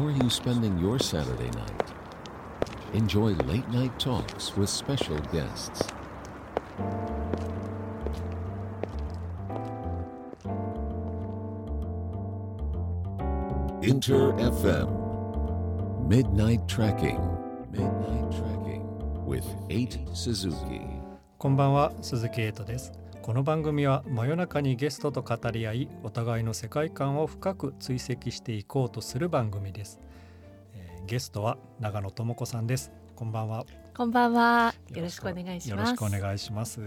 How are you spending your Saturday night? Enjoy late night talks with special guests. Inter FM Midnight Tracking Midnight Tracking with 8 Suzuki こんばんは鈴木エイトです この番組は真夜中にゲストと語り合いお互いの世界観を深く追跡していこうとする番組です、えーゲストは長野智子さんですこんばんはこんばんは。よろしくお願いしよろます。しくお願いします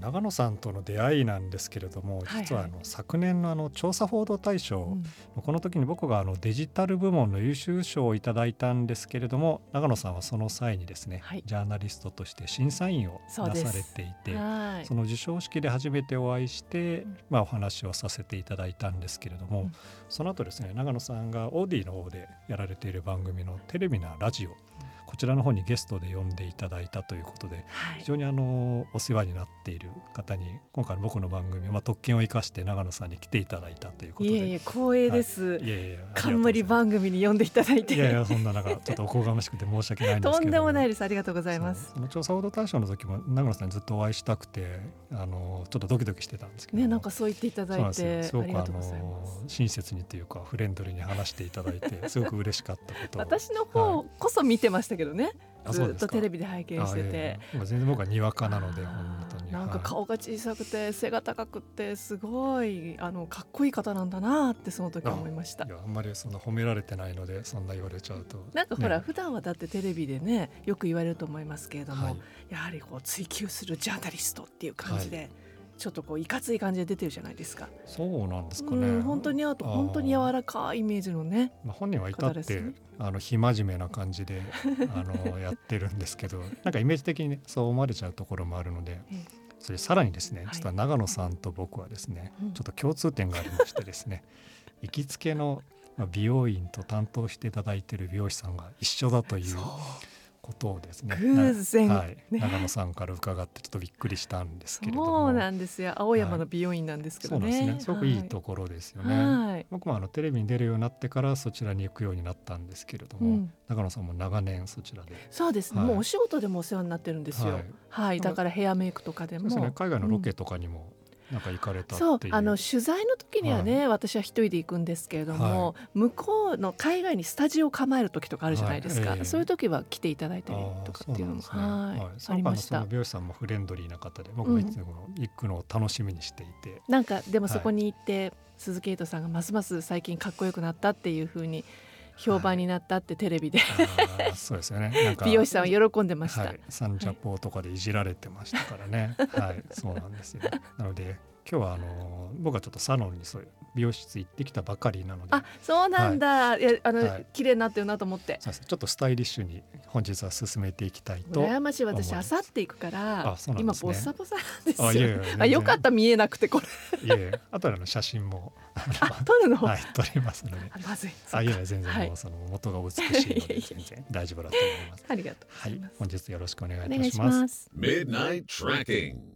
長野さんとの出会いなんですけれども、はい実はあの昨年のあの調査報道大賞、うん。この時に僕があのデジタル部門の優秀賞をいただいたんですけれども長野さんはその際にですね、はい。ジャーナリストとして審査員をなされていてはい。そ。の授賞式で初めてお会いして、うん。まあ、お話をさせていただいたんですけれども、うん。その後ですね長野さんがオーディの方でやられている番組のテレビなラジオこちらの方にゲストで呼んでいただいたということではい非。常にあのお世話になっている方に今回の僕の番組、まあ、特権を生かして長野さんに来ていただいたということで。いえいえ光栄です。いえいえ冠番組に呼んでいただいて。いやいやそんななんかちょっとおこがましくて申し訳ないんですけれどもとんでもないです。ありがとうございますその調査報道大賞の時も長野さんにずっとお会いしたくてあのちょっとドキドキしてたんですけどね、なんかそう言っていただいて、すごくあの。親切にというかフレンドリーに話していただいてすごく嬉しかったことを 私の方こそ見てましたけどね。ずっとテレビで拝見してて。え。まあ全然僕はにわかなので本当に。なんかはい顔が小さくて背が高くてすごいあのかっこいい方なんだなってその時思いました。い。やあんまりそんな褒められてないのでそんな言われちゃうと。なんかほら、ね。普段はだってテレビでねよく言われると思いますけれども、はい。やはりこう追求するジャーナリストっていう感じで、ちょっとこういかつい感じで出てるじゃないですか。そうなんですかね。うん本当にあー。本当に柔らかいイメージのね。まあ、本人は至って、ね。あの非真面目な感じで あのやってるんですけどなんかイメージ的に、ね、そう思われちゃうところもあるのでえそれさらにですねはい。実は長野さんと僕はですね、うん。ちょっと共通点がありましてですね 行きつけのまあ美容院と担当していただいている美容師さんが一緒だということをですね偶然。なはい。ね長野さんから伺ってちょっとびっくりしたんですけれども。そうなんですよ。青山の美容院なんですけそうどね。なんですね。すごくいいところですよね。はい。僕もあのテレビに出るようになってからそちらに行くようになったんですけれども、うん。長野さんも長年そちらで。そうです。ね、はい。もうお仕事でもお世話になってるんですよ。ははい。い、だからヘアメイクとかでも。そうですね。海外のロケとかにもなんか行かれたっていう、そうあの取材の時にはね、私は一人で行くんですけれども、向こうの海外にスタジオを構える時とかあるじゃないですか、はい。ええ。そういう時は来ていただいたりとかっていうのもあーそうなんはい、ありました。美容師さんもフレンドリーな方で僕もいつも行くのを楽しみにしていて、なんかでもそこに行って、鈴木エイトさんがますます最近かっこよくなったっていう風に評判になったってテレビで、そうですよね。なんか。美容師さんは喜んでました、はい、サンジャポとかでいじられてましたからね。はい、そうなんですよ。なので今日はあの僕はちょっとサロンにそういう美容室行ってきたばかりなので、あそうなんだ、い、やあの、はい。綺麗になってるなと思って。ちょっとスタイリッシュに本日は進めていきたいと。羨ましい。私思います。あさって行くからあそうなん今ですね。ボッサボサなんですよ。あいやいや全然。あよかった見えなくてこれ。いえいえ、あとでの写真も あ撮るの、はい撮りますので。あまずい。あいや全然はい。もうその元が美しいのでいやいや全然大丈夫だと思います。ありがとうごはいざいます、本日よろしくお願いいたします。ます。Midnight Tracking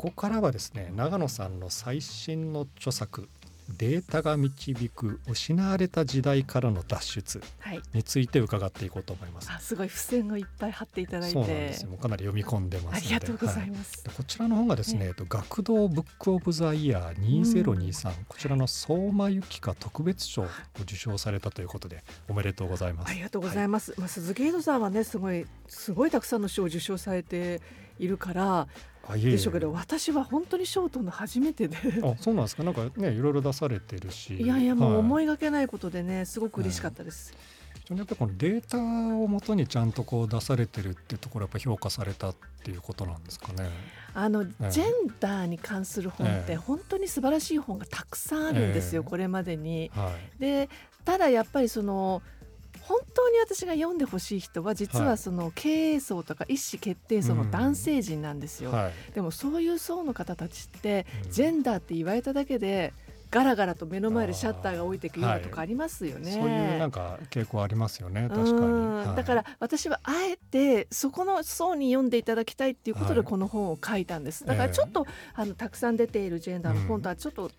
ここからはですね長野さんの最新の著作「データが導く失われた時代からの脱出はい」について伺っていこうと思います。あすごい付箋をいっぱい貼っていただいて。そうなんですよ。もうかなり読み込んでますので。ありがとうございはます、でこちらの本がですね、えっと学童ブックオブザイヤー2023、こちらの相馬由紀香特別賞を受賞されたということでおめでとうございます。ありがとうございまます、まあ鈴木エイトさんはねすごいすごいたくさんの賞を受賞されているからでしょうけど私は本当に賞を取るの初めてで。あそうなんですか？なんかねいろいろ出されてるし。いやいやもうはい。思いがけないことでねすごく嬉しかったです、非常にやっぱりこのデータをもとにちゃんとこう出されてるっていうところやっぱ評価されたっていうことなんですかね？あの、えジェンダーに関する本っええ。て本当に素晴らしい本がたくさんあるんですよ、ええ。これまでに。はい。でただやっぱりその本当に私が読んでほしい人は実ははいその経営層とか意思決定層の男性陣なんですよ。はい。でもそういう層の方たちってうんジェンダーって言われただけでガラガラと目の前でシャッターが置いていく今とかありますよね。はい、そういうなんか傾向ありますよね。確かに、はい、だから私はあえてそこの層に読んでいただきたいっていうことでこの本を書いたんです。だからちょっと、えー、あのたくさん出ているジェンダーの本とはちょっと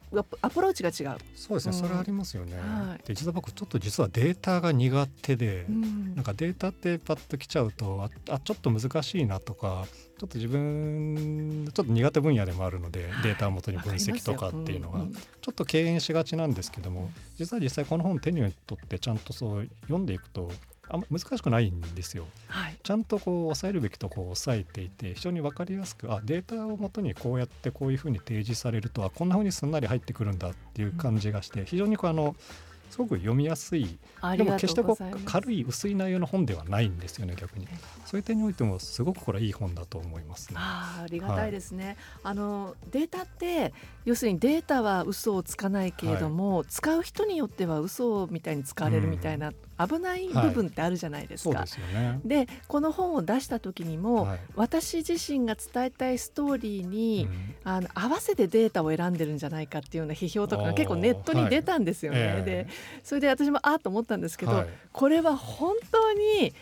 アプローチが違う。そうですね、それありますよね。はい、で実は僕ちょっと実はデータが苦手で、うん、なんかデータってパッと来ちゃうとあちょっと難しいなとかちょっと自分ちょっと苦手分野でもあるので、データをもとに分析とかっていうのが。ちょっと敬遠しがちなんですけども実は実際この本手に取ってちゃんとそう読んでいくとあ難しくないんですよ、はい、ちゃんとこう抑えるべきとこを抑えていて非常に分かりやすくあデータをもとにこうやってこういうふうに提示されるとあこんなふうにすんなり入ってくるんだっていう感じがして非常にこうあのすごく読みやすい。でも決してこう軽い薄い内容の本ではないんですよね逆に。そういう点においてもすごくこれはいい本だと思います、ね、あありがたいですね、はい、あのデータって要するにデータは嘘をつかないけれども、はい、使う人によっては嘘みたいに使われるみたいな、危ない部分ってあるじゃないですか。はい、で、ね、この本を出した時にも、はい、私自身が伝えたいストーリーに、うん、あの合わせてデータを選んでるんじゃないかっていうような批評とかが結構ネットに出たんですよね。はい、でそれで私もああと思ったんですけど、これは本当に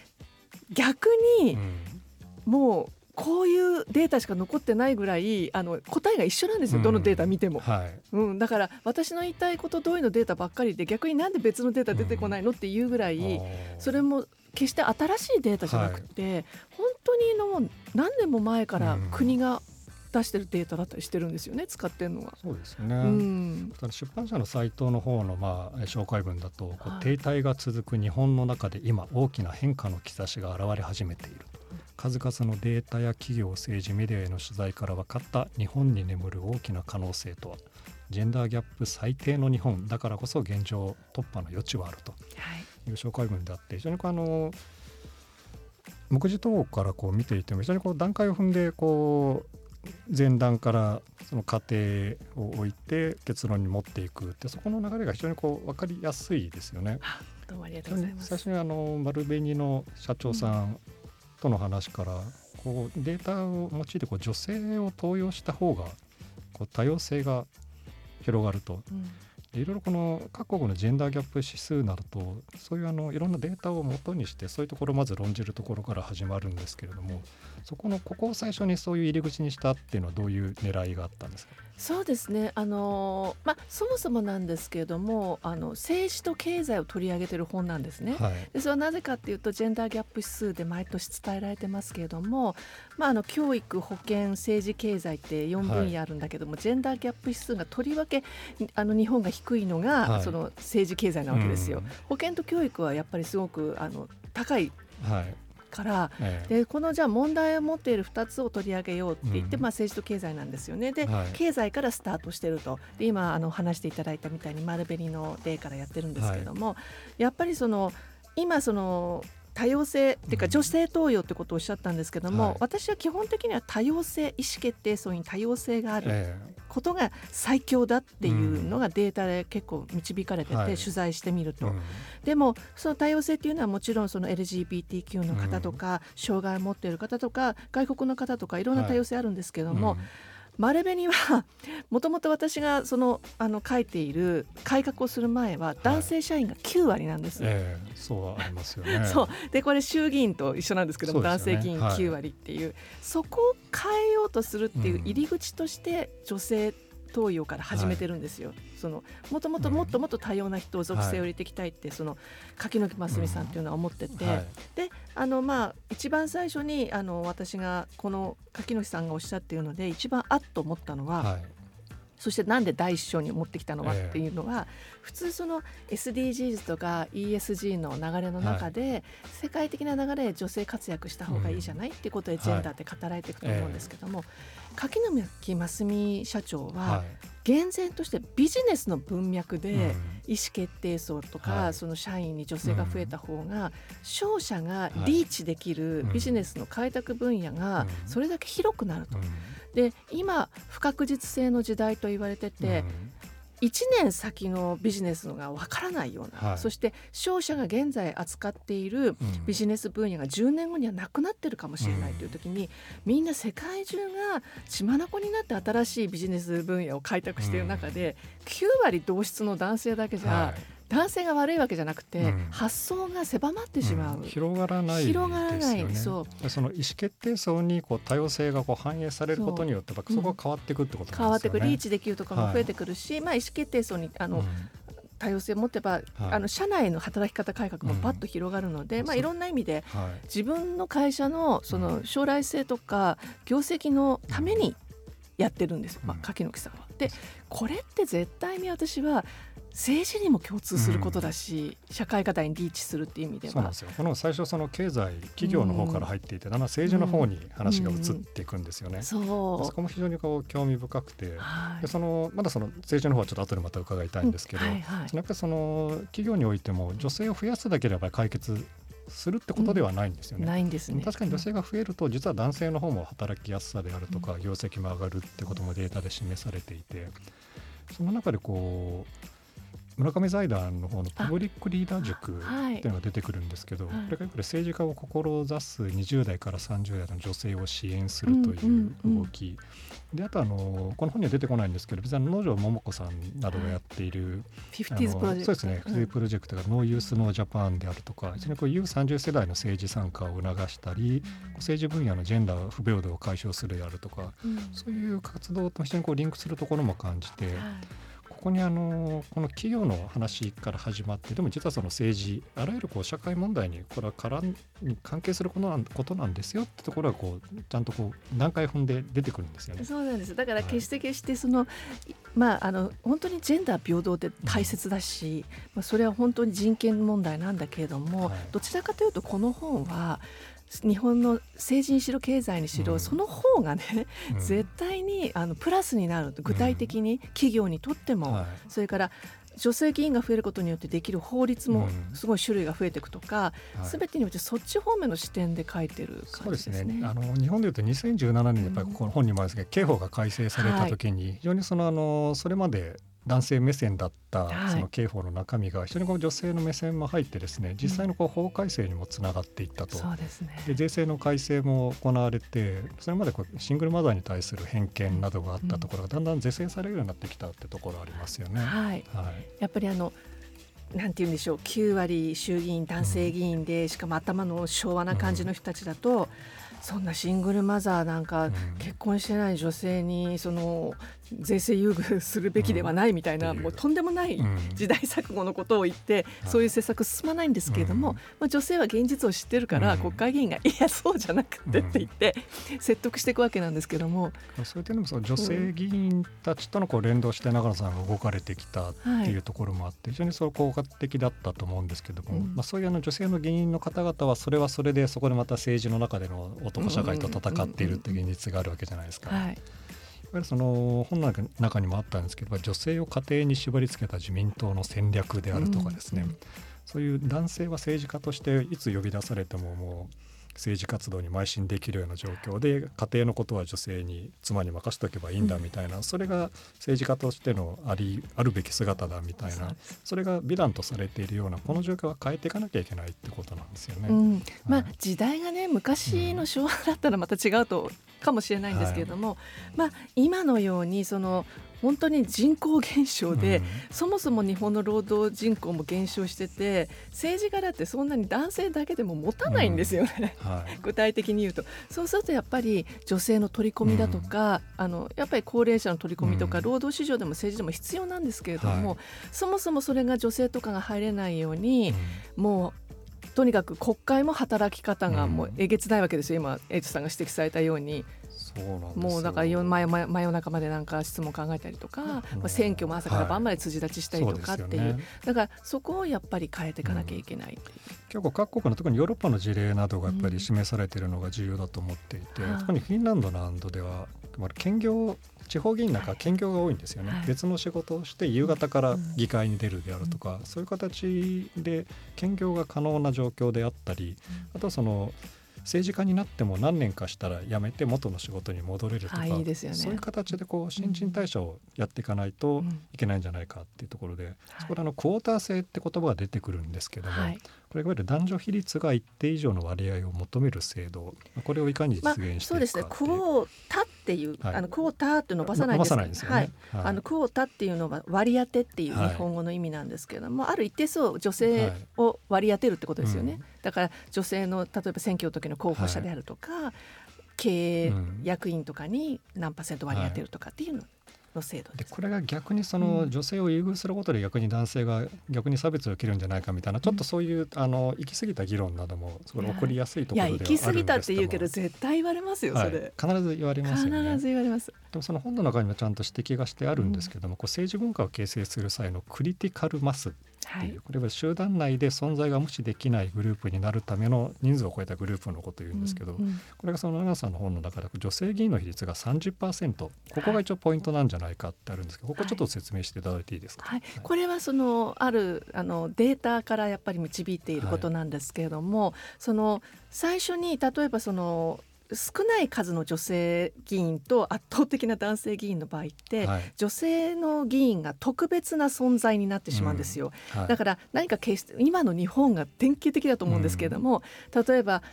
逆に、もうこういうデータしか残ってないぐらいあの答えが一緒なんですよ、うん、どのデータ見ても、はい、うん、だから私の言いたいこと通りのデータばっかりで逆になんで別のデータ出てこないの？っていうぐらい、それも決して新しいデータじゃなくて、はい、本当にの何年も前から国が出してるデータだったりしてるんですよね使ってるのが。そうですね、うん、出版社のサイトの方のまあ紹介文だと、こう停滞が続く日本の中で今大きな変化の兆しが現れ始めている。数々のデータや企業政治メディアへの取材から分かった日本に眠る大きな可能性とはジェンダーギャップ最低の日本だからこそ現状突破の余地はあるという紹介文であって非常にあの目次等からこう見ていても非常にこう段階を踏んでこう前段からその過程を置いて結論に持っていくってそこの流れが非常にこう分かりやすいですよね。どうもありがとうございます。最初にあの丸紅の社長さんとの話からこうデータを用いてこう女性を登用した方がこう多様性が広がると、うん、いろいろこの各国のジェンダーギャップ指数などとそういうあのいろんなデータをもとにしてそういうところをまず論じるところから始まるんですけれどもそこのここを最初にそういう入り口にしたっていうのはどういう狙いがあったんですか？そうですね。あの、まあ、そもそもなんですけれどもあの政治と経済を取り上げてる本なんですね。はい、でそれはなぜかっていうとジェンダーギャップ指数で毎年伝えられてますけれども、まあ、あの教育保健政治経済って4分野あるんだけども、はい、ジェンダーギャップ指数がとりわけあの日本が低いのが、はい、その政治経済なわけですよ。保健と教育はやっぱりすごくあの高いから、ええ、でこのじゃあ問題を持っている2つを取り上げようって言って、うん、まあ、政治と経済なんですよね。で、はい、経済からスタートしてると。で今あの話していただいたみたいに丸紅の例からやってるんですけども、はい、やっぱりその今その多様性っていうか女性登用ってことをおっしゃったんですけども、はい、私は基本的には多様性意思決定層に多様性があることが最強だっていうのがデータで結構導かれてて、取材してみると、でもその多様性っていうのはもちろんその LGBTQ の方とか、障害を持っている方とか外国の方とかいろんな多様性あるんですけども、丸紅は もともと私がそのあの書いている改革をする前は男性社員が9割なんです、はいえー、そうありますよね。そう。でこれ衆議院と一緒なんですけども、ね、男性議員9割っていう、はい、そこを変えようとするっていう入り口として女性東洋から始めてるんですよ。はい、そのもともともっともっと多様な人を属性を入れていきたいって、その柿木真澄さんっていうのは思ってて、はい、であのまあ一番最初にあの私がこの柿木さんがおっしゃっているので一番あっと思ったのは、はい。そしてなんで第一章に持ってきたのかっていうのは、えー、普通その SDGs とか ESG の流れの中で、はい、世界的な流れで女性活躍した方がいいじゃない、うん、っていうことでジェンダーって語られていくと思うんですけども、はい。えー、柿木真澄社長は、厳然としてビジネスの文脈で意思決定層とか、うん、その社員に女性が増えた方が、商社がリーチできるビジネスの開拓分野がそれだけ広くなると。で今不確実性の時代と言われてて、1年先のビジネスがわからないような、はい、そして商社が現在扱っているビジネス分野が10年後にはなくなってるかもしれないという時に、うん、みんな世界中が血眼になって新しいビジネス分野を開拓している中で、うん、9割同質の男性だけじゃ、はい男性が悪いわけじゃなくて、うん、発想が狭まってしまう、うん、広がらない、ね、広がらない。そう。その意思決定層にこう多様性がこう反映されることによってそこが変わっていくってこと、ねうん、変わっていくリーチできるとかも増えてくるし、はい、まあ、意思決定層にあの、多様性を持てば、はい、あの社内の働き方改革もパッと広がるので、うん、まあ、いろんな意味で、はい、自分の会社のその将来性とか業績のためにやってるんです。よ、まあ、柿の木さんは。でこれって絶対に私は政治にも共通することだし、うん、社会課題にリーチするっていう意味では。そうなんですよ。この最初その経済企業の方から入っていて、うん、だんだん政治の方に話が移っていくんですよね、うん、そう。そこも非常にこう興味深くて、はい、でそのまだその政治の方はちょっと後でまた伺いたいんですけど、はいはい、やっぱりその企業においても女性を増やすだけでは解決するってことではないんですよね。ないんですね。確かに女性が増えると実は男性の方も働きやすさであるとか、業績も上がるってこともデータで示されていてその中でこう村上財団の方のパブリックリーダー塾っていうのが出てくるんですけど、はい、これがやっぱり政治家を志す20代から30代の女性を支援するという動き、うんうん。うん、であとあのこの本には出てこないんですけど別に野条桃子さんなどがやっている、はい、そうですね、フィフティーズプロジェクトがノーユースノージャパンであるとか、非常にこう U30 世代の政治参加を促したり、政治分野のジェンダー不平等を解消するであるとか、うん、そういう活動と非常にこうリンクするところも感じて。はいここにあのこの企業の話から始まってでも実はその政治あらゆるこう社会問題にこれは絡に関係することなんことなんですよってところがこうちゃんとこう段階踏んで出てくるんですよね。そうなんです。だから決して決してその、はい、まああの本当にジェンダー平等って大切だし、うん、まあ、それは本当に人権問題なんだけれども、はい、どちらかというとこの本は日本の政治にしろ経済にしろ、うん、その方がね、うん、絶対にあのプラスになる具体的に企業にとっても、はい、それから女性議員が増えることによってできる法律もすごい種類が増えていくとか、す、べ、てにおいてそっち方面の視点で書いてる感じですね。すね。あの日本でいうと2017年にやっぱりこの本にもあるんですけど、刑法が改正された時に非常にそのあのそれまで男性目線だったその刑法の中身が非常にこう女性の目線も入ってですね実際のこう法改正にもつながっていったと、そうですね、で税制の改正も行われてそれまでこうシングルマザーに対する偏見などがあったところがだんだん是正されるようになってきたってところありますよね。はい、はい、やっぱりあのなんて言うんでしょう9割衆議院男性議員で、しかも頭の昭和な感じの人たちだと、そんなシングルマザーなんか結婚してない女性にその税制優遇するべきではないみたいな、もうとんでもない時代錯誤のことを言って、そういう政策進まないんですけれども、まあ、女性は現実を知ってるから、国会議員が「いやそうじゃなくて」って言って説得していくわけなんですけども、そういう点でもその女性議員たちとのこう連動して永野さんが動かれてきたっていうところもあって、非常にその効果的だったと思うんですけども、まあ、そういうあの女性の議員の方々はそれはそれでそこでまた政治の中での男社会と戦っているっていう現実があるわけじゃないですか。はいぱりその本の中にもあったんですけど女性を家庭に縛り付けた自民党の戦略であるとかですね、うん、そういう男性は政治家としていつ呼び出されてももう政治活動に邁進できるような状況で家庭のことは女性に妻に任せておけばいいんだみたいな、うん、それが政治家としてのありあるべき姿だみたいなそれが美談とされているようなこの状況は変えていかなきゃいけないってことなんですよね。うん、まあ、時代がね昔の昭和だったらまた違うとかもしれないんですけれども、はい、まあ、今のようにその本当に人口減少で、うん、そもそも日本の労働人口も減少してて政治家だってそんなに男性だけでも持たないんですよね、うん。はい、具体的に言うと。そうするとやっぱり女性の取り込みだとか、うん、あのやっぱり高齢者の取り込みとか、労働市場でも政治でも必要なんですけれども、はい、そもそもそれが女性とかが入れないように、もうとにかく国会も働き方がもうえげつないわけですよ、今エイトさんが指摘されたようにもうだから夜真真夜中までなんか質問考えたりとか、まあ、選挙も朝から晩まで辻立ちしたりとかっていうはい、うね、だからそこをやっぱり変えていかなきゃいけない、う。ん、結構各国の特にヨーロッパの事例などがやっぱり示されているのが重要だと思っていて、うん、特にフィンランドなどでは兼業地方議員なんか兼業が多いんですよね、はい、別の仕事をして夕方から議会に出るであるとか、うん、そういう形で兼業が可能な状況であったり、あとはその政治家になっても何年かしたら辞めて元の仕事に戻れるとか、いいね、そういう形でこう新陳代謝をやっていかないといけないんじゃないかっていうところで、うん、そこであのクォーター制って言葉が出てくるんですけども、はい、これいわゆる男女比率が一定以上の割合を求める制度。これをいかに実現していくか、まあ、そうですね。クォータっていう、はい、あのクォーターって伸ばさないですないですよね、はい、あのクォータっていうのは割り当てっていう日本語の意味なんですけれども、ある一定数女性を割り当てるってことですよね、うん、だから女性の例えば選挙の時の候補者であるとか、経営役員とかに何パーセント割り当てるとかっていうのの制度でこれが逆にその女性を優遇することで逆に男性が逆に差別を受けるんじゃないかみたいなちょっとそういうあの行き過ぎた議論などもそこ起こりやすいところではあるんですけどいや行き過ぎたって言うけど絶対言われますよそれ、はい、必ず言われますよね。必ず言われます。でもその本の中にもちゃんと指摘がしてあるんですけども、うん、こう政治文化を形成する際のクリティカルマスってい。う、これは集団内で存在が無視できないグループになるための人数を超えたグループのことを言うんですけど、うんうん、これがその長さんの本の中で女性議員の比率が30%ここが一応ポイントなんじゃないかってあるんですけど、ここちょっと説明していただいていいですか、はい、これはそのあるあのデータからやっぱり導いていることなんですけれども、はい、その最初に例えばその少ない数の女性議員と圧倒的な男性議員の場合って、はい、女性の議員が特別な存在になってしまうんですよ、うん。はい、だから何か決して今の日本が典型的だと思うんですけれども、うん、例えば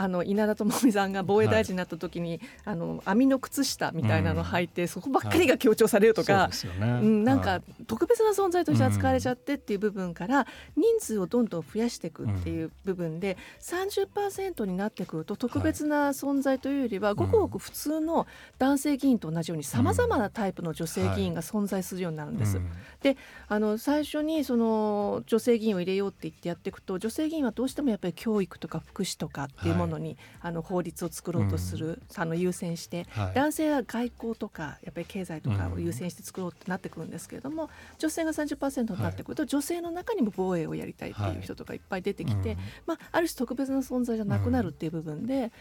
あの稲田朋美さんが防衛大臣になった時に、はい、あの網の靴下みたいなの履いて、うん、そこばっかりが強調されるとか、はい、ね、うん、なんか特別な存在として扱われちゃってっていう部分から、人数をどんどん増やしていくっていう部分で、うん、30%になってくると特別な存在というよりは、ごくごく普通の男性議員と同じようにさまざまなタイプの女性議員が存在するようになるんです。であの最初にその女性議員を入れようって言ってやっていくと女性議員はどうしてもやっぱり教育とか福祉とかっていうもののに、あの法律を作ろうとする、うん、あの優先して、はい、男性は外交とかやっぱり経済とかを優先して作ろうってなってくるんですけれども、女性が30%になってくると、はい、女性の中にも防衛をやりたいっていう人とかいっぱい出てきて、はい、まあ、ある種特別な存在じゃなくなるっていう部分で、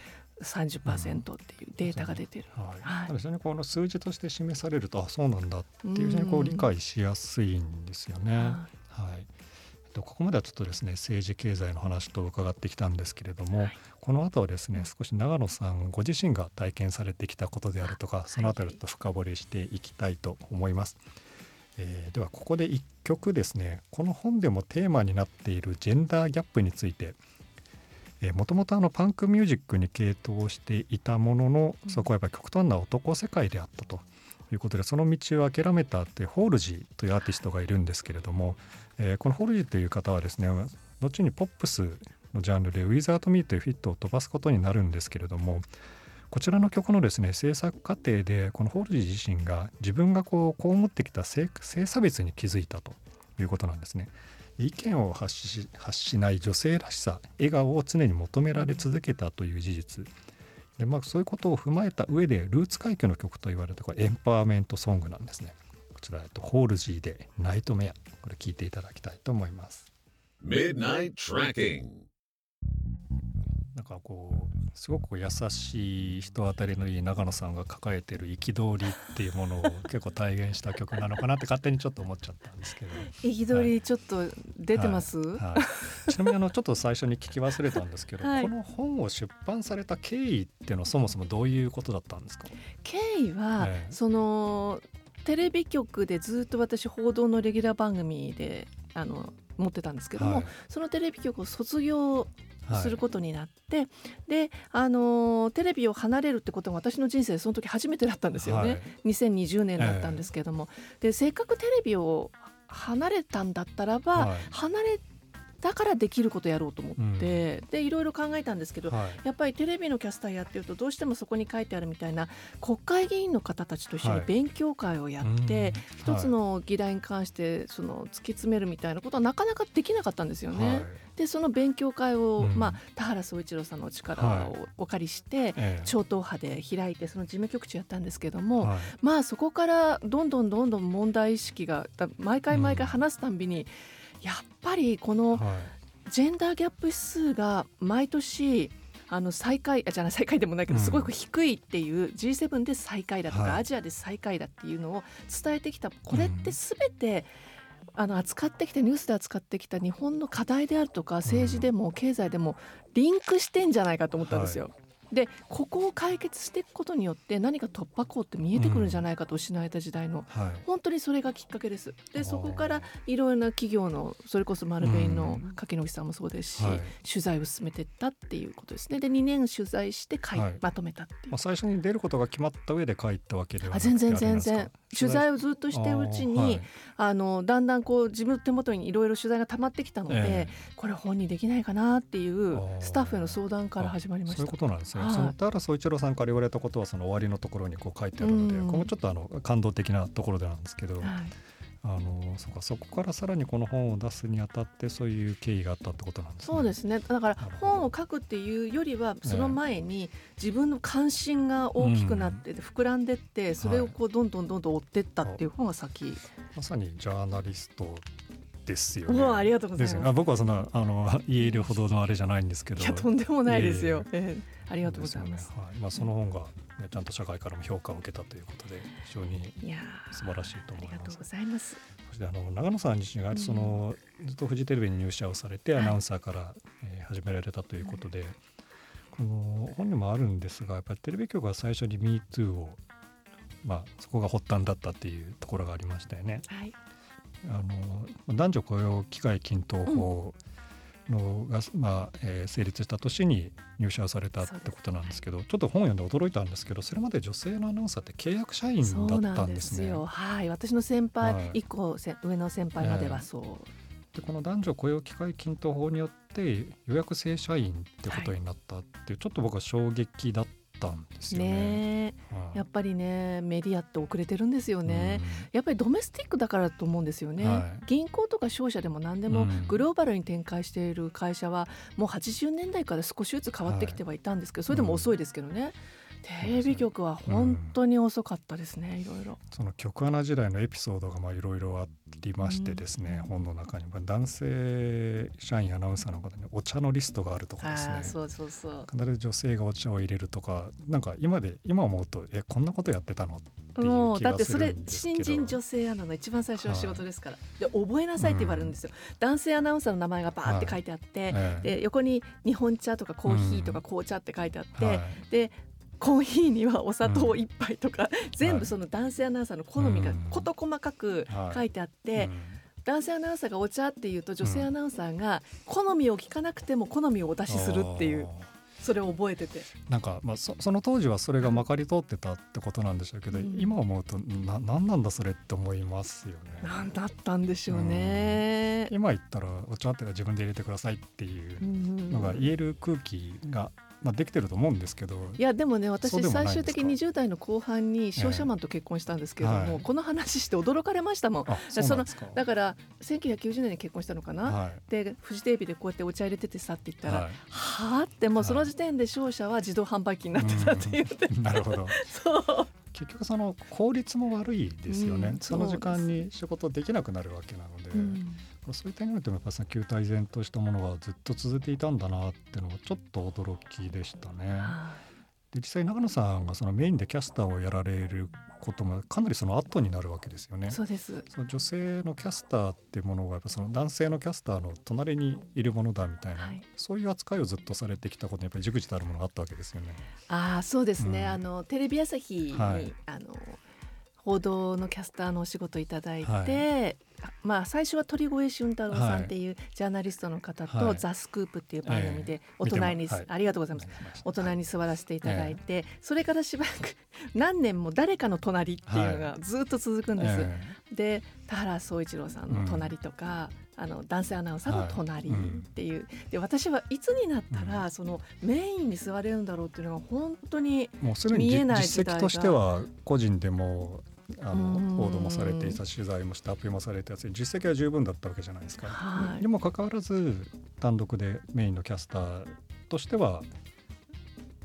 30%っていうデータが出てる。はい。非常にこの数字として示されるとあそうなんだっていうふうにこう理解しやすいんですよね。はいここまではちょっとですね政治経済の話と伺ってきたんですけれども、はい、この後はですね少し長野さんご自身が体験されてきたことであるとかその辺りちょっと深掘りしていきたいと思います。えー、ではここで1曲ですねこの本でもテーマになっているジェンダーギャップについてもともとパンクミュージックに傾倒していたもののそこはやっぱり極端な男世界であったということでその道を諦めたってホールジーというアーティストがいるんですけれども、えー、このホールジーという方はですね後にポップスのジャンルで「ウィザート・ミー」というフィットを飛ばすことになるんですけれどもこちらの曲のですね制作過程でこのホールジー自身が自分がこうこう思ってきた性差別に気づいたということなんですね。意見を発し発しない女性らしさ笑顔を常に求められ続けたという事実で、まあ、そういうことを踏まえた上でルーツ階級の曲と言われたこれエンパワーメントソングなんですね。こちらとホールジーでナイトメア。これ聞いていただきたいと思います。Midnight Tracking なんかこうすごく優しい人当たりのいい長野さんが抱えてる憤りっていうものを結構体現した曲なのかなって勝手にちょっと思っちゃったんですけど。憤りちょっと出てます、はい。はい、ちなみにあのちょっと最初に聞き忘れたんですけど、はい、この本を出版された経緯っていうのはそもそもどういうことだったんですか？経緯は、ええ、そのテレビ局でずっと私報道のレギュラー番組であの持ってたんですけども、はい、そのテレビ局を卒業することになって、はい、であのテレビを離れるってことが私の人生でその時初めてだったんですよね、はい、2020年だったんですけども、えー、でせっかくテレビを離れたんだったらば、はい、離れだからできることやろうと思って、うん、でいろいろ考えたんですけど、はい、やっぱりテレビのキャスターやってるとどうしてもそこに書いてあるみたいな国会議員の方たちと一緒に勉強会をやって、はい、一つの議題に関してその突き詰めるみたいなことはなかなかできなかったんですよね。はい、でその勉強会を、うん、まあ、田原総一郎さんの力をお借りして、超党派で開いてその事務局長やったんですけども、まあそこからどんどんどんどん問題意識が毎回毎回話すたんびに、うんやっぱりこのジェンダーギャップ指数が毎年あの最下位あじゃない最下位でもないけどすごく低いっていう G7 で最下位だとか、アジアで最下位だっていうのを伝えてきた。これって全てあの扱ってきたニュースで扱ってきた日本の課題であるとか政治でも経済でもリンクしてんじゃないかと思ったんですよ。はいでここを解決していくことによって何か突破口って見えてくるんじゃないかと失われた時代の、うんはい、本当にそれがきっかけです。でそこからいろいろな企業のそれこそマルベインの柿野木さんもそうですし、はい、取材を進めていったっていうことですね。で2年取材して書い、はい、まとめたっていう、まあ、最初に出ることが決まった上で書いたわけではなくて全然全然。取材をずっとしてるうちにあ、はい、のだんだんこう自分の手元にいろいろ取材が溜まってきたので、えー、これ本にできないかなっていうスタッフへの相談から始まりました。そういうことなんですね、はい、その田原総一郎さんから言われたことはその終わりのところにこう書いてあるので、うん、ここもちょっとあの感動的なところでなんですけど、はい。あのそかそこからさらにこの本を出すにあたってそういう経緯があったってことなんですね。そうですね。だから本を書くっていうよりはその前に自分の関心が大きくなって膨らんでってそれをこうどんどんどんどん追ってったっていう本が先。まさにジャーナリストですよね。ありがとうございます。僕はそんなあの言えるほどのあれじゃないんですけど。いやとんでもないですよ。えー、ありがとうございます。すね、はい。まあその本がね、ちゃんと社会からも評価を受けたということで非常に素晴らしいと思います。ありがとうございます。そしてあの長野さん自身がその、うん、ずっとフジテレビに入社をされてアナウンサーから、はい、えー、始められたということで、この本にもあるんですがやっぱりテレビ局が最初に MeToo をまあそこが発端だったっていうところがありましたよね。はい、あの男女雇用機会均等法、うんのが、まあえー、成立した年に入社されたってことなんですけどちょっと本を読んで驚いたんですけどそれまで女性のアナウンサーって契約社員だったんですね。はい。私の先輩、はい、1個上の先輩まではそう。えー、でこの男女雇用機会均等法によって予約制社員ってことになったっていう、はい、ちょっと僕は衝撃だっったんですよね。ねやっぱりねメディアって遅れてるんですよね、うん、やっぱりドメスティックだからと思うんですよね、はい、銀行とか商社でも何でもグローバルに展開している会社はもう80年代から少しずつ変わってきてはいたんですけど、それでも遅いですけどね。テレビ局は本当に遅かったですね、うん、いろいろ。その局アナ時代のエピソードがまあいろいろありましてですね、うん、本の中に。男性社員アナウンサーの方にお茶のリストがあるとかですね。そうそうそう。必ず女性がお茶を入れるとかなんか今で今思うとえこんなことやってたのっていうだってそれ新人女性アナの一番最初の仕事ですから、はい、で覚えなさいって言われるんですよ、うん、男性アナウンサーの名前がバーって書いてあって、はい、で横に日本茶とかコーヒーとか紅茶って書いてあって、はい、でコーヒーにはお砂糖1杯とか、うん、全部その男性アナウンサーの好みが事細かく書いてあって、うん、男性アナウンサーがお茶っていうと女性アナウンサーが好みを聞かなくても好みをお出しするっていう。それを覚えてて。なんか、まあ、そその当時はそれがまかり通ってたってことなんでしょうけど、うん、今思うとな何なんだそれって思いますよね。何だったんでしょうね。うん、今言ったらお茶って自分で入れてくださいっていうのが言える空気がまあ、できてると思うんですけどいやでもね私最終的に20代の後半に商社マンと結婚したんですけれども、えーこの話して驚かれましたもん。そのだから1990年に結婚したのかな、はい、でフジテレビでこうやってお茶入れててさって言ったら、はい、はあってもうその時点で商社は自動販売機になってたって言って、なるほど。そう。結局その効率も悪いですよね、うん、その時間に仕事できなくなるわけなので、うん、そういった意味でもやっぱその旧体然としたものがずっと続いていたんだなっていうのはちょっと驚きでしたね。で実際長野さんがそのメインでキャスターをやられることもかなりその後になるわけですよね。そうです。その女性のキャスターっていうものがやっぱその男性のキャスターの隣にいるものだみたいな、はい、そういう扱いをずっとされてきたことにやっぱりじくじたるものがあったわけですよね。ああそうですね、うん、あのテレビ朝日に、はい、あの報道のキャスターのお仕事いただいて、はいまあ、最初は鳥越俊太郎さんっていうジャーナリストの方と「はい、ザ・スクープ」っていう番組でお隣に、えーはい、ありがとうございます。お隣に座らせていただいて、えー、それからしばらく何年も誰かの隣っていうのがずっと続くんです。えー、で田原総一郎さんの隣とか、うん、あの男性アナウンサーの隣っていう、はいうん、で私はいつになったら、そのメインに座れるんだろうっていうのが本当に見えない時代が。もうすでに実績としては個人でもあの報道もされていた取材もしてアップもされたやつ実績は十分だったわけじゃないですか。はい、にもかかわらず単独でメインのキャスターとしては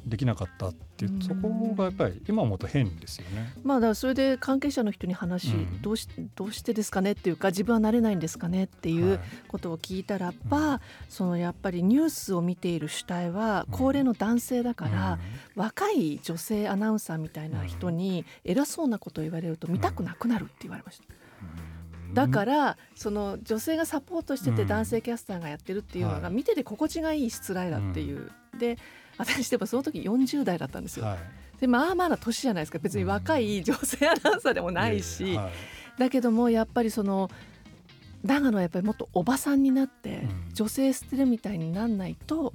できなかったっていうそこがやっぱり今思うと変ですよね。まあだからそれで関係者の人に話、うん、どうしどうしてですかねっていうか自分はなれないんですかねっていうことを聞いたらば、はい、そのやっぱりニュースを見ている主体は高齢の男性だから、うん、若い女性アナウンサーみたいな人に偉そうなことを言われると見たくなくなるって言われました。うん。だからその女性がサポートしてて男性キャスターがやってるっていうのが見てて心地がいい失礼だっていう、で私でもその時40代だったんですよ。はい、でまあまあな年じゃないですか。別に若い女性アナウンサーでもないし、だけどもやっぱりその長野はやっぱりもっとおばさんになって、女性捨てるみたいになんないと、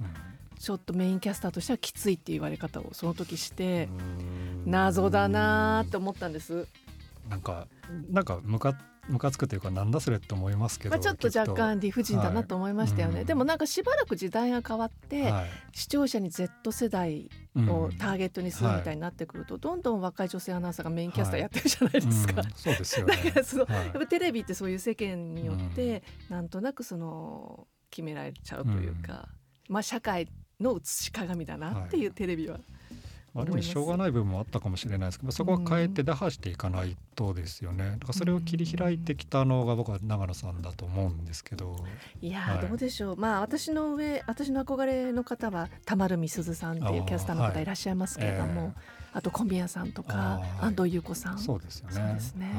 ちょっとメインキャスターとしてはきついっていう言われ方をその時して謎だなって思ったんです。なんかなんかムカムカつくというかなんだそれって思いますけど、まあ、ちょっと若干理不尽だなと思いましたよね、はい、でもなんかしばらく時代が変わって、はい、視聴者に Z 世代をターゲットにするみたいになってくると、うん、どんどん若い女性アナウンサーがメインキャスターやってるじゃないですか。はいうん、そうですよね、だからその、やっぱテレビってそういう世間によって、うん、なんとなくその決められちゃうというか、まあ社会の映し鏡だなっていうテレビは。ある意味しょうがない部分もあったかもしれないですけどそこは変えて打破していかないとですよね。だからそれを切り開いてきたのが僕は長野さんだと思うんですけど。いや、はい、どうでしょう。まあ私の上私の憧れの方は玉るみすずさんっていうキャスターの方いらっしゃいますけれどもあはい。えー、あと小宮さんとか安藤優子さん。そうですよね。そうですね,、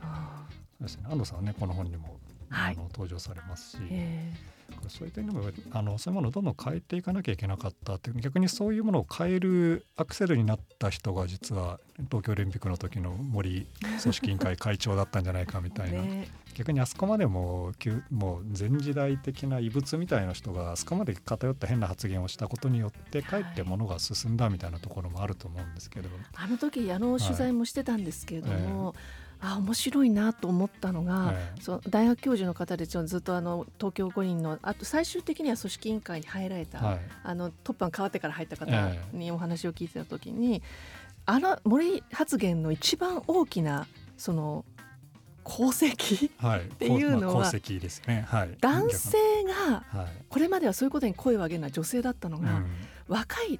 はい、ですね。安藤さんはねこの本にも、はい、あの登場されますし、えーそういう点でもあのそういうものをどんどん変えていかなきゃいけなかったって逆にそういうものを変えるアクセルになった人が実は東京オリンピックの時の森組織委員会会長だったんじゃないかみたいな、ね、逆にあそこまでももう前時代的な異物みたいな人があそこまで偏った変な発言をしたことによってかえってものが進んだみたいなところもあると思うんですけど、あの時あの取材もしてたんですけれども、はいえ。ーあ面白いなと思ったのが、えー、その大学教授の方でずっとあの東京五輪のあと最終的には組織委員会に入られた、はい、あのトップが変わってから入った方にお話を聞いてた時に、えー、あの森発言の一番大きなその功績、はい、っていうのは、功績ですね、はい、男性がこれまではそういうことに声を上げるのは女性だったのが、うん、若い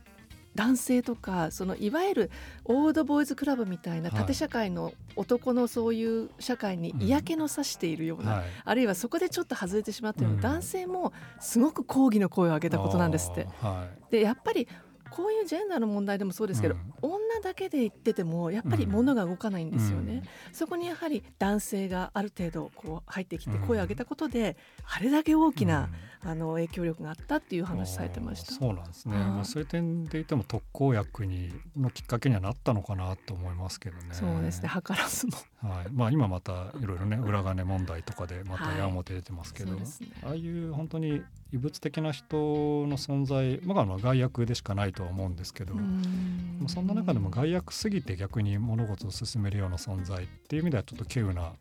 男性とかそのいわゆるオールドボーイズクラブみたいな縦社会の男のそういう社会に嫌気のさしているような、うんはい、あるいはそこでちょっと外れてしまったような男性もすごく抗議の声を上げたことなんですって。はい、でやっぱりこういうジェンダーの問題でもそうですけど、うん、女だけで言っててもやっぱり物が動かないんですよね、うん、そこにやはり男性がある程度こう入ってきて声を上げたことで、あれだけ大きな、あの影響力があったっていう話されてました。そうなんですね、まあ、そういう点で言っても特効薬にのきっかけにはなったのかなと思いますけどね。そうですね。図らずも、はい。まあ、今またいろいろね裏金問題とかでまた矢面出てますけど、はい。ね、ああいう本当に異物的な人の存在まあ外役でしかないとは思うんですけどそんな中でも外役すぎて逆に物事を進めるような存在っていう意味ではちょっと稀有な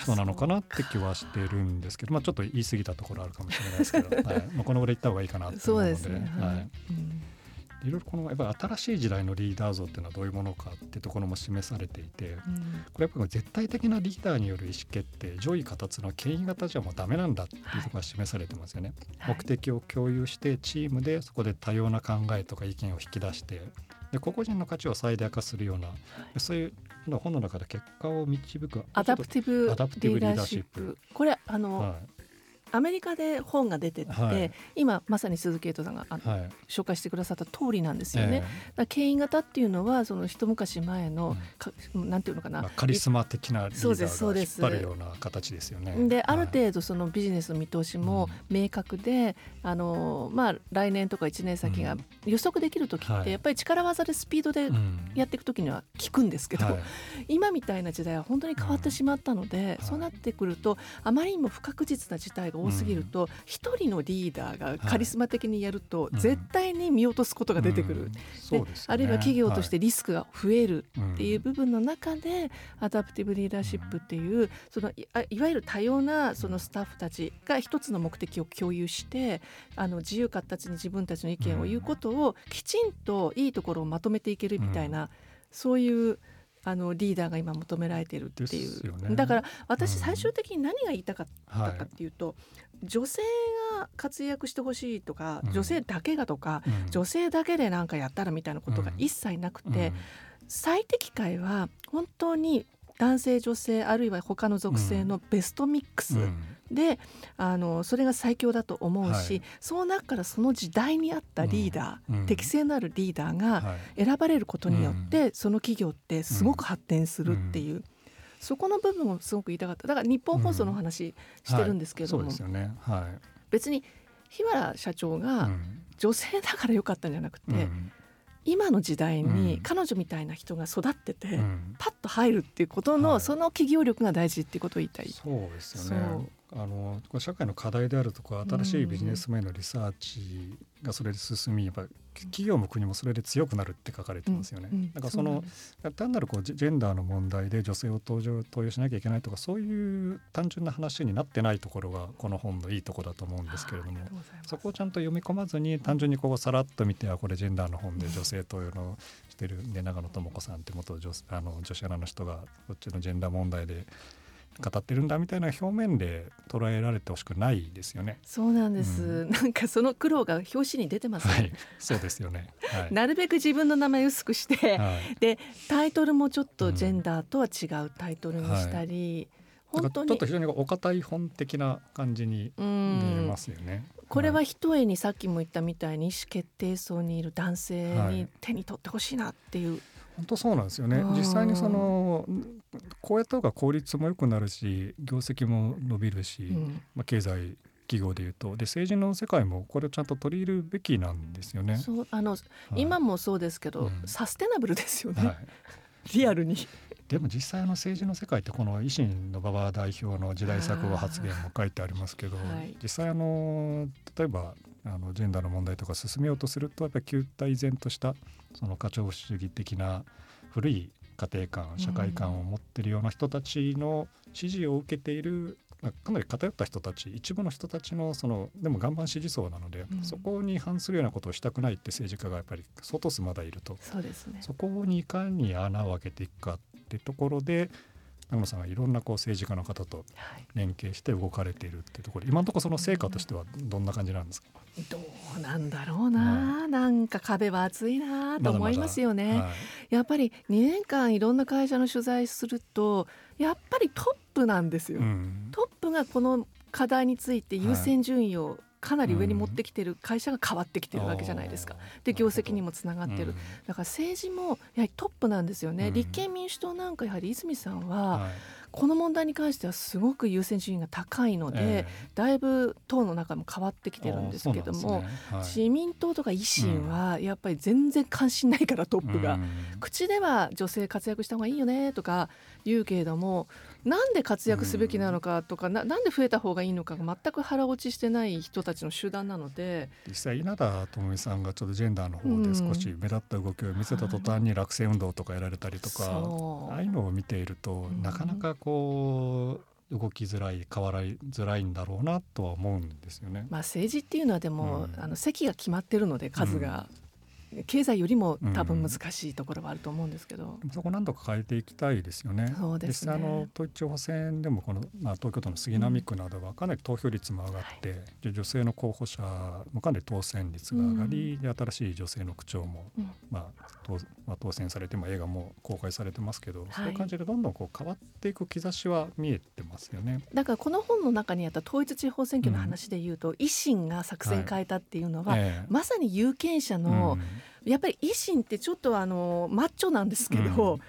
人なのかなって気はしてるんですけどまあちょっと言い過ぎたところあるかもしれないですけど、はい。まあ、このぐらい言った方がいいかなと思うので。そうですね。はい、はいいろいろこのやっぱり新しい時代のリーダー像っていうのはどういうものかっていうところも示されていて、これやっぱり絶対的なリーダーによる意思決定上位形の権威型じゃもうダメなんだっていうところが示されてますよね。はい、目的を共有してチームでそこで多様な考えとか意見を引き出してで個々人の価値を最大化するような、はい、そういう本の中で結果を導く adaptive leadership。これあの、はいアメリカで本が出てて、はい、今まさに鈴木エイトさんがあの、はい、紹介してくださった通りなんですよね。えー、牽引型っていうのはその一昔前の、うん、なんていうのかな、まあ、カリスマ的なリーダーが引っ張るような形ですよね。である程度そのビジネスの見通しも明確で、うん、あのまあ来年とか1年先が予測できる時ってやっぱり力技でスピードでやっていく時には効くんですけど、はい、今みたいな時代は本当に変わってしまったので、そうなってくるとあまりにも不確実な事態が多すぎると一、うん、人のリーダーがカリスマ的にやると、絶対に見落とすことが出てくる、で、ね、あるいは企業としてリスクが増えるっていう部分の中で、 adaptive leadership っていうそのいいわゆる多様なそのスタッフたちが一つの目的を共有してあの自由形に自分たちの意見を言うことをきちんといいところをまとめていけるみたいな、そういうあのリーダーが今求められているっていう、ね、だから私最終的に何が言いたかったかっていうと、うん、女性が活躍してほしいとか、うん、女性だけがとか、うん、女性だけで何かやったらみたいなことが一切なくて、最適解は本当に男性女性あるいは他の属性のベストミックスで、あのそれが最強だと思うし、はい、その中からその時代に合ったリーダー、うん、適性のあるリーダーが選ばれることによって、その企業ってすごく発展するっていう。そこの部分をすごく言いたかった。だから日本放送の話してるんですけども、別に日原社長が女性だからよかったんじゃなくて、うん。今の時代に彼女みたいな人が育ってて、うん、パッと入るっていうことの、はい、その企業力が大事っていうことを言いたい。そうですよねあの社会の課題であるとか新しいビジネス面のリサーチがそれで進みやっぱ企業も国もそれで強くなるって書かれてますよね。だからその単なるこうジェンダーの問題で女性を登場登用しなきゃいけないとかそういう単純な話になってないところがこの本のいいところだと思うんですけれどもそこをちゃんと読み込まずに単純にこうさらっと見てはこれジェンダーの本で女性登用のしてるで長野智子さんって元女あの女子アナの人がこっちのジェンダー問題で語ってるんだみたいな表面で捉えられてほしくないですよね。そうなんです、うん、なんかその苦労が表紙に出てます、ね、はい、そうですよね。はい、なるべく自分の名前薄くして、はい、でタイトルもちょっとジェンダーとは違うタイトルにしたり。うん、本当にちょっと非常にお堅い本的な感じに見えますよね。これはひとえにさっきも言ったみたいに意思決定層にいる男性に手に取ってほしいなっていう本当そうなんですよね。実際にそのこうやった方が効率も良くなるし業績も伸びるし、うん、まあ、経済企業でいうと。で政治の世界もこれをちゃんと取り入れるべきなんですよね。そうあの、はい、今もそうですけど、うん、サステナブルですよね、はい、リアルに。でも実際の政治の世界ってこの維新の馬場代表の時代錯誤発言も書いてありますけど、はい、実際あの例えばあのジェンダーの問題とか進めようとするとやっぱり旧体依然としたその課長主義的な古い家庭観社会観を持っているような人たちの支持を受けている、かなり偏った人たち一部の人たちのそのでも岩盤支持層なので、うん、そこに反するようなことをしたくないって政治家がやっぱり相当数まだいると。そうです、ね、そこにいかに穴を開けていくかってところで長野さんはいろんなこう政治家の方と連携して動かれているっていうところ、今のところその成果としてはどんな感じなんですか、どうなんだろうな、はい、なんか壁は厚いなと思いますよね、まだまだ。はい、やっぱり2年間いろんな会社の取材するとやっぱりトップなんですよ、うん、トップがこの課題について優先順位をかなり上に持ってきてる会社が変わってきてるわけじゃないですか。で業績にもつながってる、だから政治もやはりトップなんですよね。立憲民主党なんかやはり泉さんは、この問題に関してはすごく優先順位が高いので、えー、だいぶ党の中も変わってきてるんですけども、ね。はい、自民党とか維新はやっぱり全然関心ないからトップが、うん、口では女性活躍した方がいいよねとか言うけれどもなんで活躍すべきなのかとか、うん、ななんで増えた方がいいのかが全く腹落ちしてない人たちの集団なので実際稲田朋美さんがちょっとジェンダーの方で少し目立った動きを見せた途端に落選運動とかやられたりとか、はい、ああいうのを見ていると、うん、なかなかこう動きづらい変わりづらいんだろうなとは思うんですよね。まあ政治っていうのはでも、うん、あの席が決まってるので数が、経済よりも多分難しいところはあると思うんですけど、うん、そこ何とか変えていきたいですよね。そうですね。あの統一地方選でもこの、まあ、東京都の杉並区などはかなり投票率も上がって、うん、女性の候補者もかなり当選率が上がり、うん、で新しい女性の区長も、まあ当まあ、当選されても映画も公開されてますけど、はい、そういう感じでどんどんこう変わっていく兆しは見えてますよね。だからこの本の中にあった統一地方選挙の話でいうと、維新が作戦変えたっていうのは、はい。えー、まさに有権者の、やっぱり維新ってちょっとあのマッチョなんですけど、うん、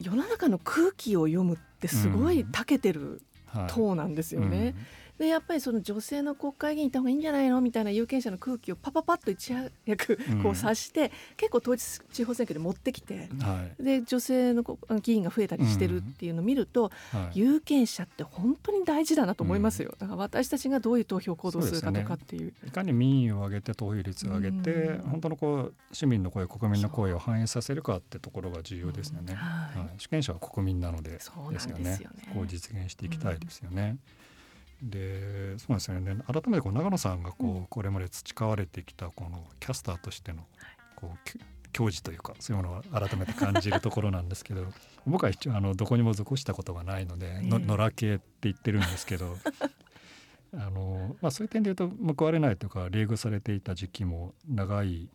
世の中の空気を読むってすごい長けてる党なんですよね。でやっぱりその女性の国会議員いた方がいいんじゃないのみたいな有権者の空気をパパパッと一躍こう察して、うん、結構統一地方選挙で持ってきて、はい、で女性の議員が増えたりしてるっていうのを見ると、うん。はい、有権者って本当に大事だなと思いますよ、うん、だから私たちがどういう投票行動するかとかっていう、ね、いかに民意を上げて投票率を上げて、本当のこう市民の声国民の声を反映させるかってところが重要ですよね、はい、主権者は国民なのでですよね、ね、こう実現していきたいですよね。でそうですよね。改めてこう長野さんがこう、うん、これまで培われてきたこのキャスターとしてのこう教授というかそういうものを改めて感じるところなんですけど 僕は一応あのどこにも属したことがないので、の野良系って言ってるんですけど あの、まあ、そういう点で言うと報われないというか冷遇されていた時期も長い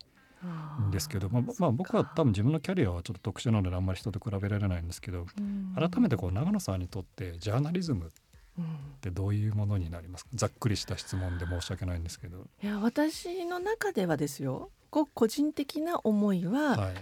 んですけどまあ、まあ、僕は多分自分のキャリアはちょっと特殊なのであんまり人と比べられないんですけど、改めてこう長野さんにとってジャーナリズムってどういうものになりますか、ざっくりした質問で申し訳ないんですけど。いや私の中ではですよ。個人的な思いは、はい、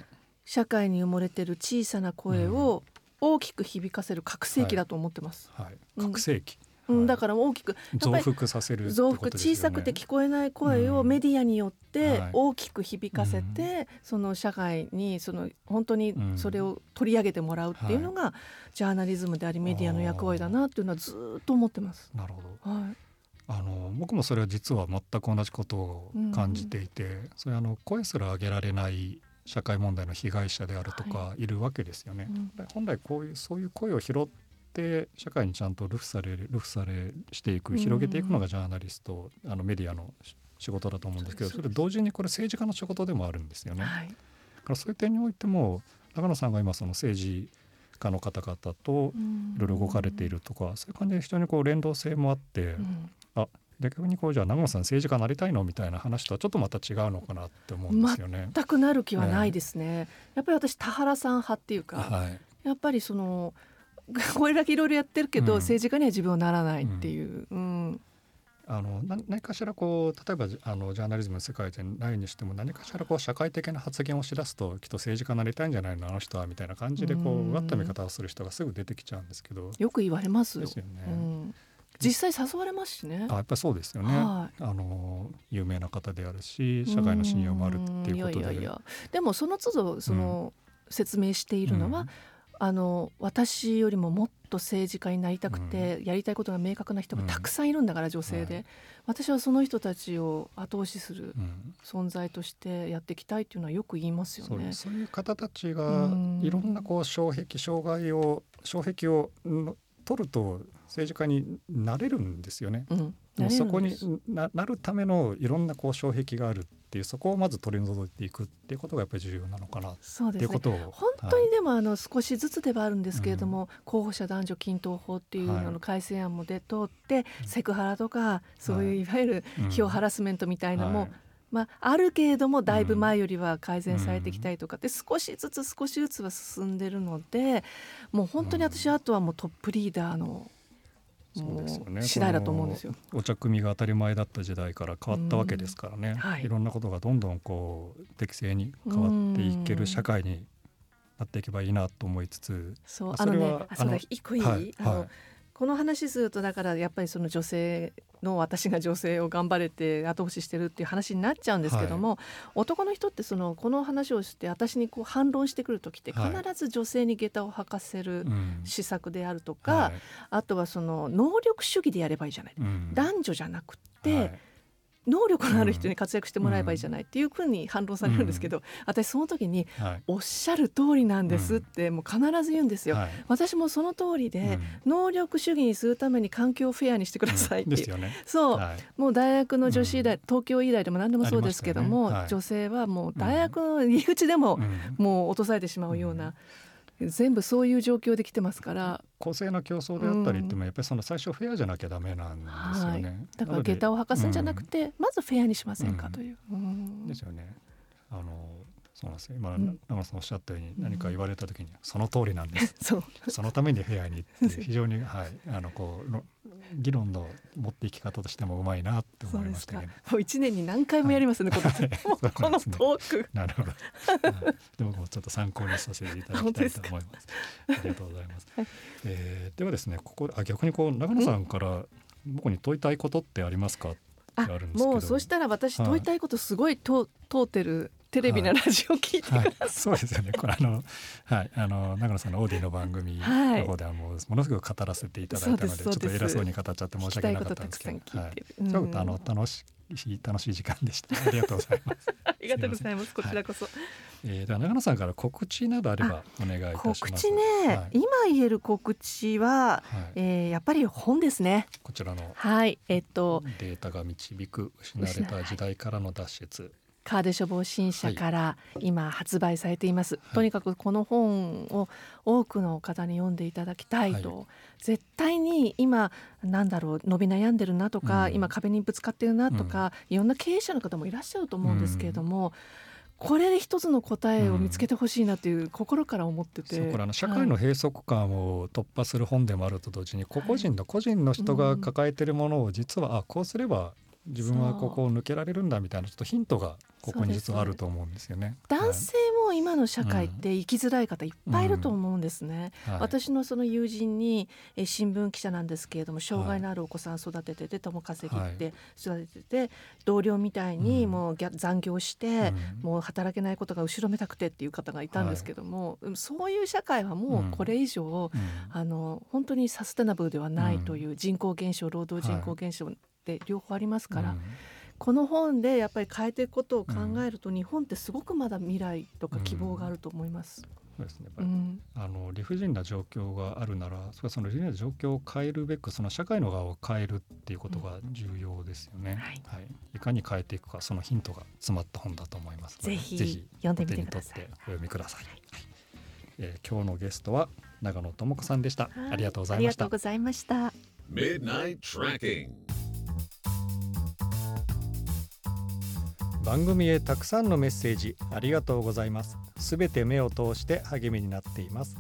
社会に埋もれてる小さな声を大きく響かせる拡声器だと思ってます。はい、拡声器、うん、だから大きく増幅させる、ね、増幅小さくて聞こえない声をメディアによって大きく響かせて、うん、その社会にその本当にそれを取り上げてもらうっていうのが、ジャーナリズムでありメディアの役割だなっていうのはずっと思ってます。なるほど、はい。あの僕もそれは実は全く同じことを感じていて、うん、それあの声すら上げられない社会問題の被害者であるとかい。るわけですよね。はい、本来こういうそういう声を拾って社会にちゃんとルフされルフされしていく広げていくのがジャーナリスト、うん、あのメディアの仕事だと思うんですけどそれ同時にこれ政治家の仕事でもあるんですよね。はい、だからそういう点においても長野さんが今その政治家の方々といろいろ動かれているとか、そういう感じで非常にこう連動性もあって、うん、あで逆にこうじゃあ長野さん政治家なりたいのみたいな話とはちょっとまた違うのかなって思うんですよね。全くなる気はないですね。ねやっぱり私田原さん派っていうか、はい、やっぱりその これだけいろいろやってるけど、うん、政治家には自分はならないっていう。うん、うんあの何かしらこう例えばあのジャーナリズムの世界でないにしても何かしらこう社会的な発言をしだすときっと政治家になりたいんじゃないのあの人はみたいな感じでこううがった見方をする人がすぐ出てきちゃうんですけどよく言われますよ。ですよね。うん実際誘われますしね。あやっぱりそうですよね、はい、あの有名な方であるし社会の信用もあるっていうことで。いやいやいやでもその都度その、説明しているのは、うん、あの私よりももっと政治家になりたくて、うん、やりたいことが明確な人がたくさんいるんだから、女性で、はい、私はその人たちを後押しする存在としてやっていきたいっていうのはよく言いますよね。そういう方たちがいろんなこう障壁障害を障壁を取ると政治家になれるんですよね。うん。もうそこになるためのいろんなこう障壁があるっていうそこをまず取り除いていくっていうことがやっぱり重要なのかなっていうことを、ね、本当にでもあの少しずつではあるんですけれども、うん、候補者男女均等法っていうのの改正案も出通って、はい、セクハラとかそういうい。わゆる票ハラスメントみたいなのも、はいまあ、あるけれどもだいぶ前よりは改善されてきたりとかって少しずつ少しずつは進んでるのでもう本当に私あとはもうトップリーダーのそうですよね。次第だと思うんですよ。お茶組が当たり前だった時代から変わったわけですからね、はい、いろんなことがどんどんこう適正に変わっていける社会になっていけばいいなと思いつつそうあのねあそうだ一個いい、はい、あの、はいこの話するとだからやっぱりその女性の私が女性を頑張れて後押ししてるっていう話になっちゃうんですけども、はい、男の人ってそのこの話をして私にこう反論してくる時って必ず女性に下駄を履かせる施策であるとか、はい、あとはその能力主義でやればいいじゃない、うん、男女じゃなくて、はい能力のある人に活躍してもらえばいいじゃないっていうふうに反論されるんですけど、私その時に、おっしゃる通りなんですってもう必ず言うんですよ、私もその通りで、能力主義にするために環境をフェアにしてくださいって。いう、そう、もう大学の女子医大、東京医大でも何でもそうですけども、女性はもう大学の入り口でも、もう落とされてしまうような。全部そういう状況で来てますから。公正な競争であったりってもやっぱりその最初フェアじゃなきゃダメなんですよね、はい、だから下駄を履かすんじゃなくて、うん、まずフェアにしませんかという、うん、ですよね。あのそうなんですよ。今、うん、長野さんおっしゃったように何か言われた時に、その通りなんです。そう。そのためにフェアにって非常に、はい、あのこう議論の持っていき方としてもうまいなって思いましたけど、ね、もう一年に何回もやりますね、はい、この、このトーク。なるほど、はい、でもちょっと参考にさせていただきたいと思います。ありがとうございます、はい、えー、ではですねここあ逆にこう長野さんから僕に問いたいことってありますか？あもうそしたら私問いたいことすごいと、通ってるテレビのラジオ聞いてください、はい。はい、そうですよね。これあのはい。あの長野さんのオーディの番組の方ではもうものすごく語らせていただいたのでちょっと偉そうに語っちゃって申し訳なかったんですけど、はい、ちょっとあの楽しい楽しい時間でした。ありがとうございます。ありがとうございます。こちらこそ。えー、では長野さんから告知などあればお願いいたします。告知ね、はい、今言える告知は、はい、えー、やっぱり本ですね。こちらのはい。えっとデータが導く失われた時代からの脱出。カーデ処方新社から今発売されています、はい、とにかくこの本を多くの方に読んでいただきたいと、はい、絶対に今なんだろう伸び悩んでるなとか、うん、今壁にぶつかってるなとか、うん、いろんな経営者の方もいらっしゃると思うんですけれども、うん。これで一つの答えを見つけてほしいなという心から思ってて、うん、これあの社会の閉塞感を突破する本でもあると同時に、個々人の個人の人が抱えているものを実は、あこうすれば自分はここを抜けられるんだみたいなちょっとヒントがここに実はあると思うんですよね。男性も今の社会って生きづらい方いっぱいいると思うんですね。うん。はい、私のその友人にえ新聞記者なんですけれども障害のあるお子さん育ててて共稼ぎって育ててて、はい、同僚みたいにもう残業して、うん、もう働けないことが後ろめたくてっていう方がいたんですけども、はい、そういう社会はもうこれ以上、あの本当にサステナブルではないという人口減少労働人口減少って両方ありますから。この本でやっぱり変えていくことを考えると、日本ってすごくまだ未来とか希望があると思います。そうですね、うん、あの理不尽な状況があるならその理不尽な状況を変えるべくその社会の側を変えるっていうことが重要ですよね、うん、はい、はい、いかに変えていくかそのヒントが詰まった本だと思いますぜひぜひ読んでみてください。お読みください、はい、えー、今日のゲストは長野智子さんでした、ありがとうございました。ありがとうございました番組へたくさんのメッセージありがとうございます。すべて目を通して励みになっています、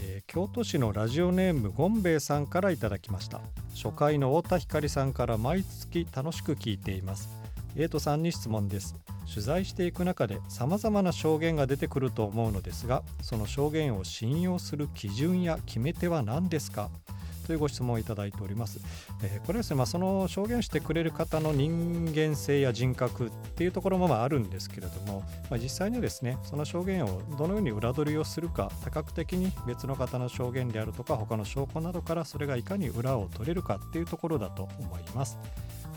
えー、京都市のラジオネームゴンベイさんからいただきました。初回の太田光さんから毎月楽しく聞いています。エイトさんに質問です。取材していく中で様々な証言が出てくると思うのですがその証言を信用する基準や決め手は何ですか？というご質問をいただいております。えー、これはですね、まあ、その証言してくれる方の人間性や人格っていうところもまああるんですけれども、まあ、実際にですね、その証言をどのように裏取りをするか、多角的に別の方の証言であるとか、他の証拠などからそれがいかに裏を取れるかっていうところだと思います。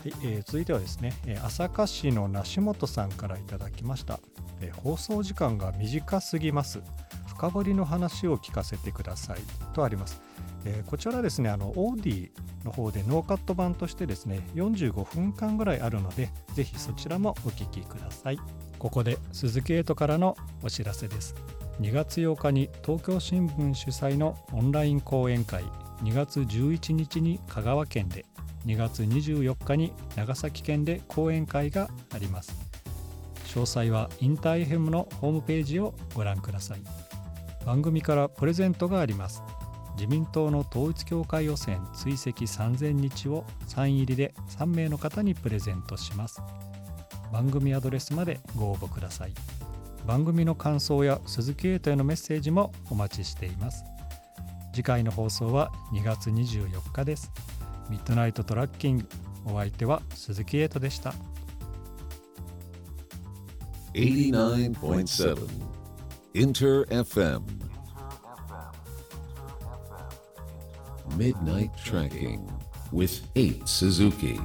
はいえー、続いてはですね、朝霞市の梨本さんからいただきました、えー、放送時間が短すぎます。深掘りの話を聞かせてくださいとあります。えー、こちらですねあの AuDee の方でノーカット版としてですね45分間ぐらいあるのでぜひそちらもお聞きください。ここで鈴木エイトからのお知らせです。2月8日に東京新聞主催のオンライン講演会。2月11日に香川県で。2月24日に長崎県で講演会があります。詳細はインター FM のホームページをご覧ください。番組からプレゼントがあります。自民党の統一教会予選追跡3000日をサイン入りで3名の方にプレゼントします。番組アドレスまでご応募ください。番組の感想や鈴木エイトへのメッセージもお待ちしています。次回の放送は2月24日です。ミッドナイトトラッキングお相手は鈴木エイトでした。89.7 Inter Midnight Tracking with 8 Suzuki.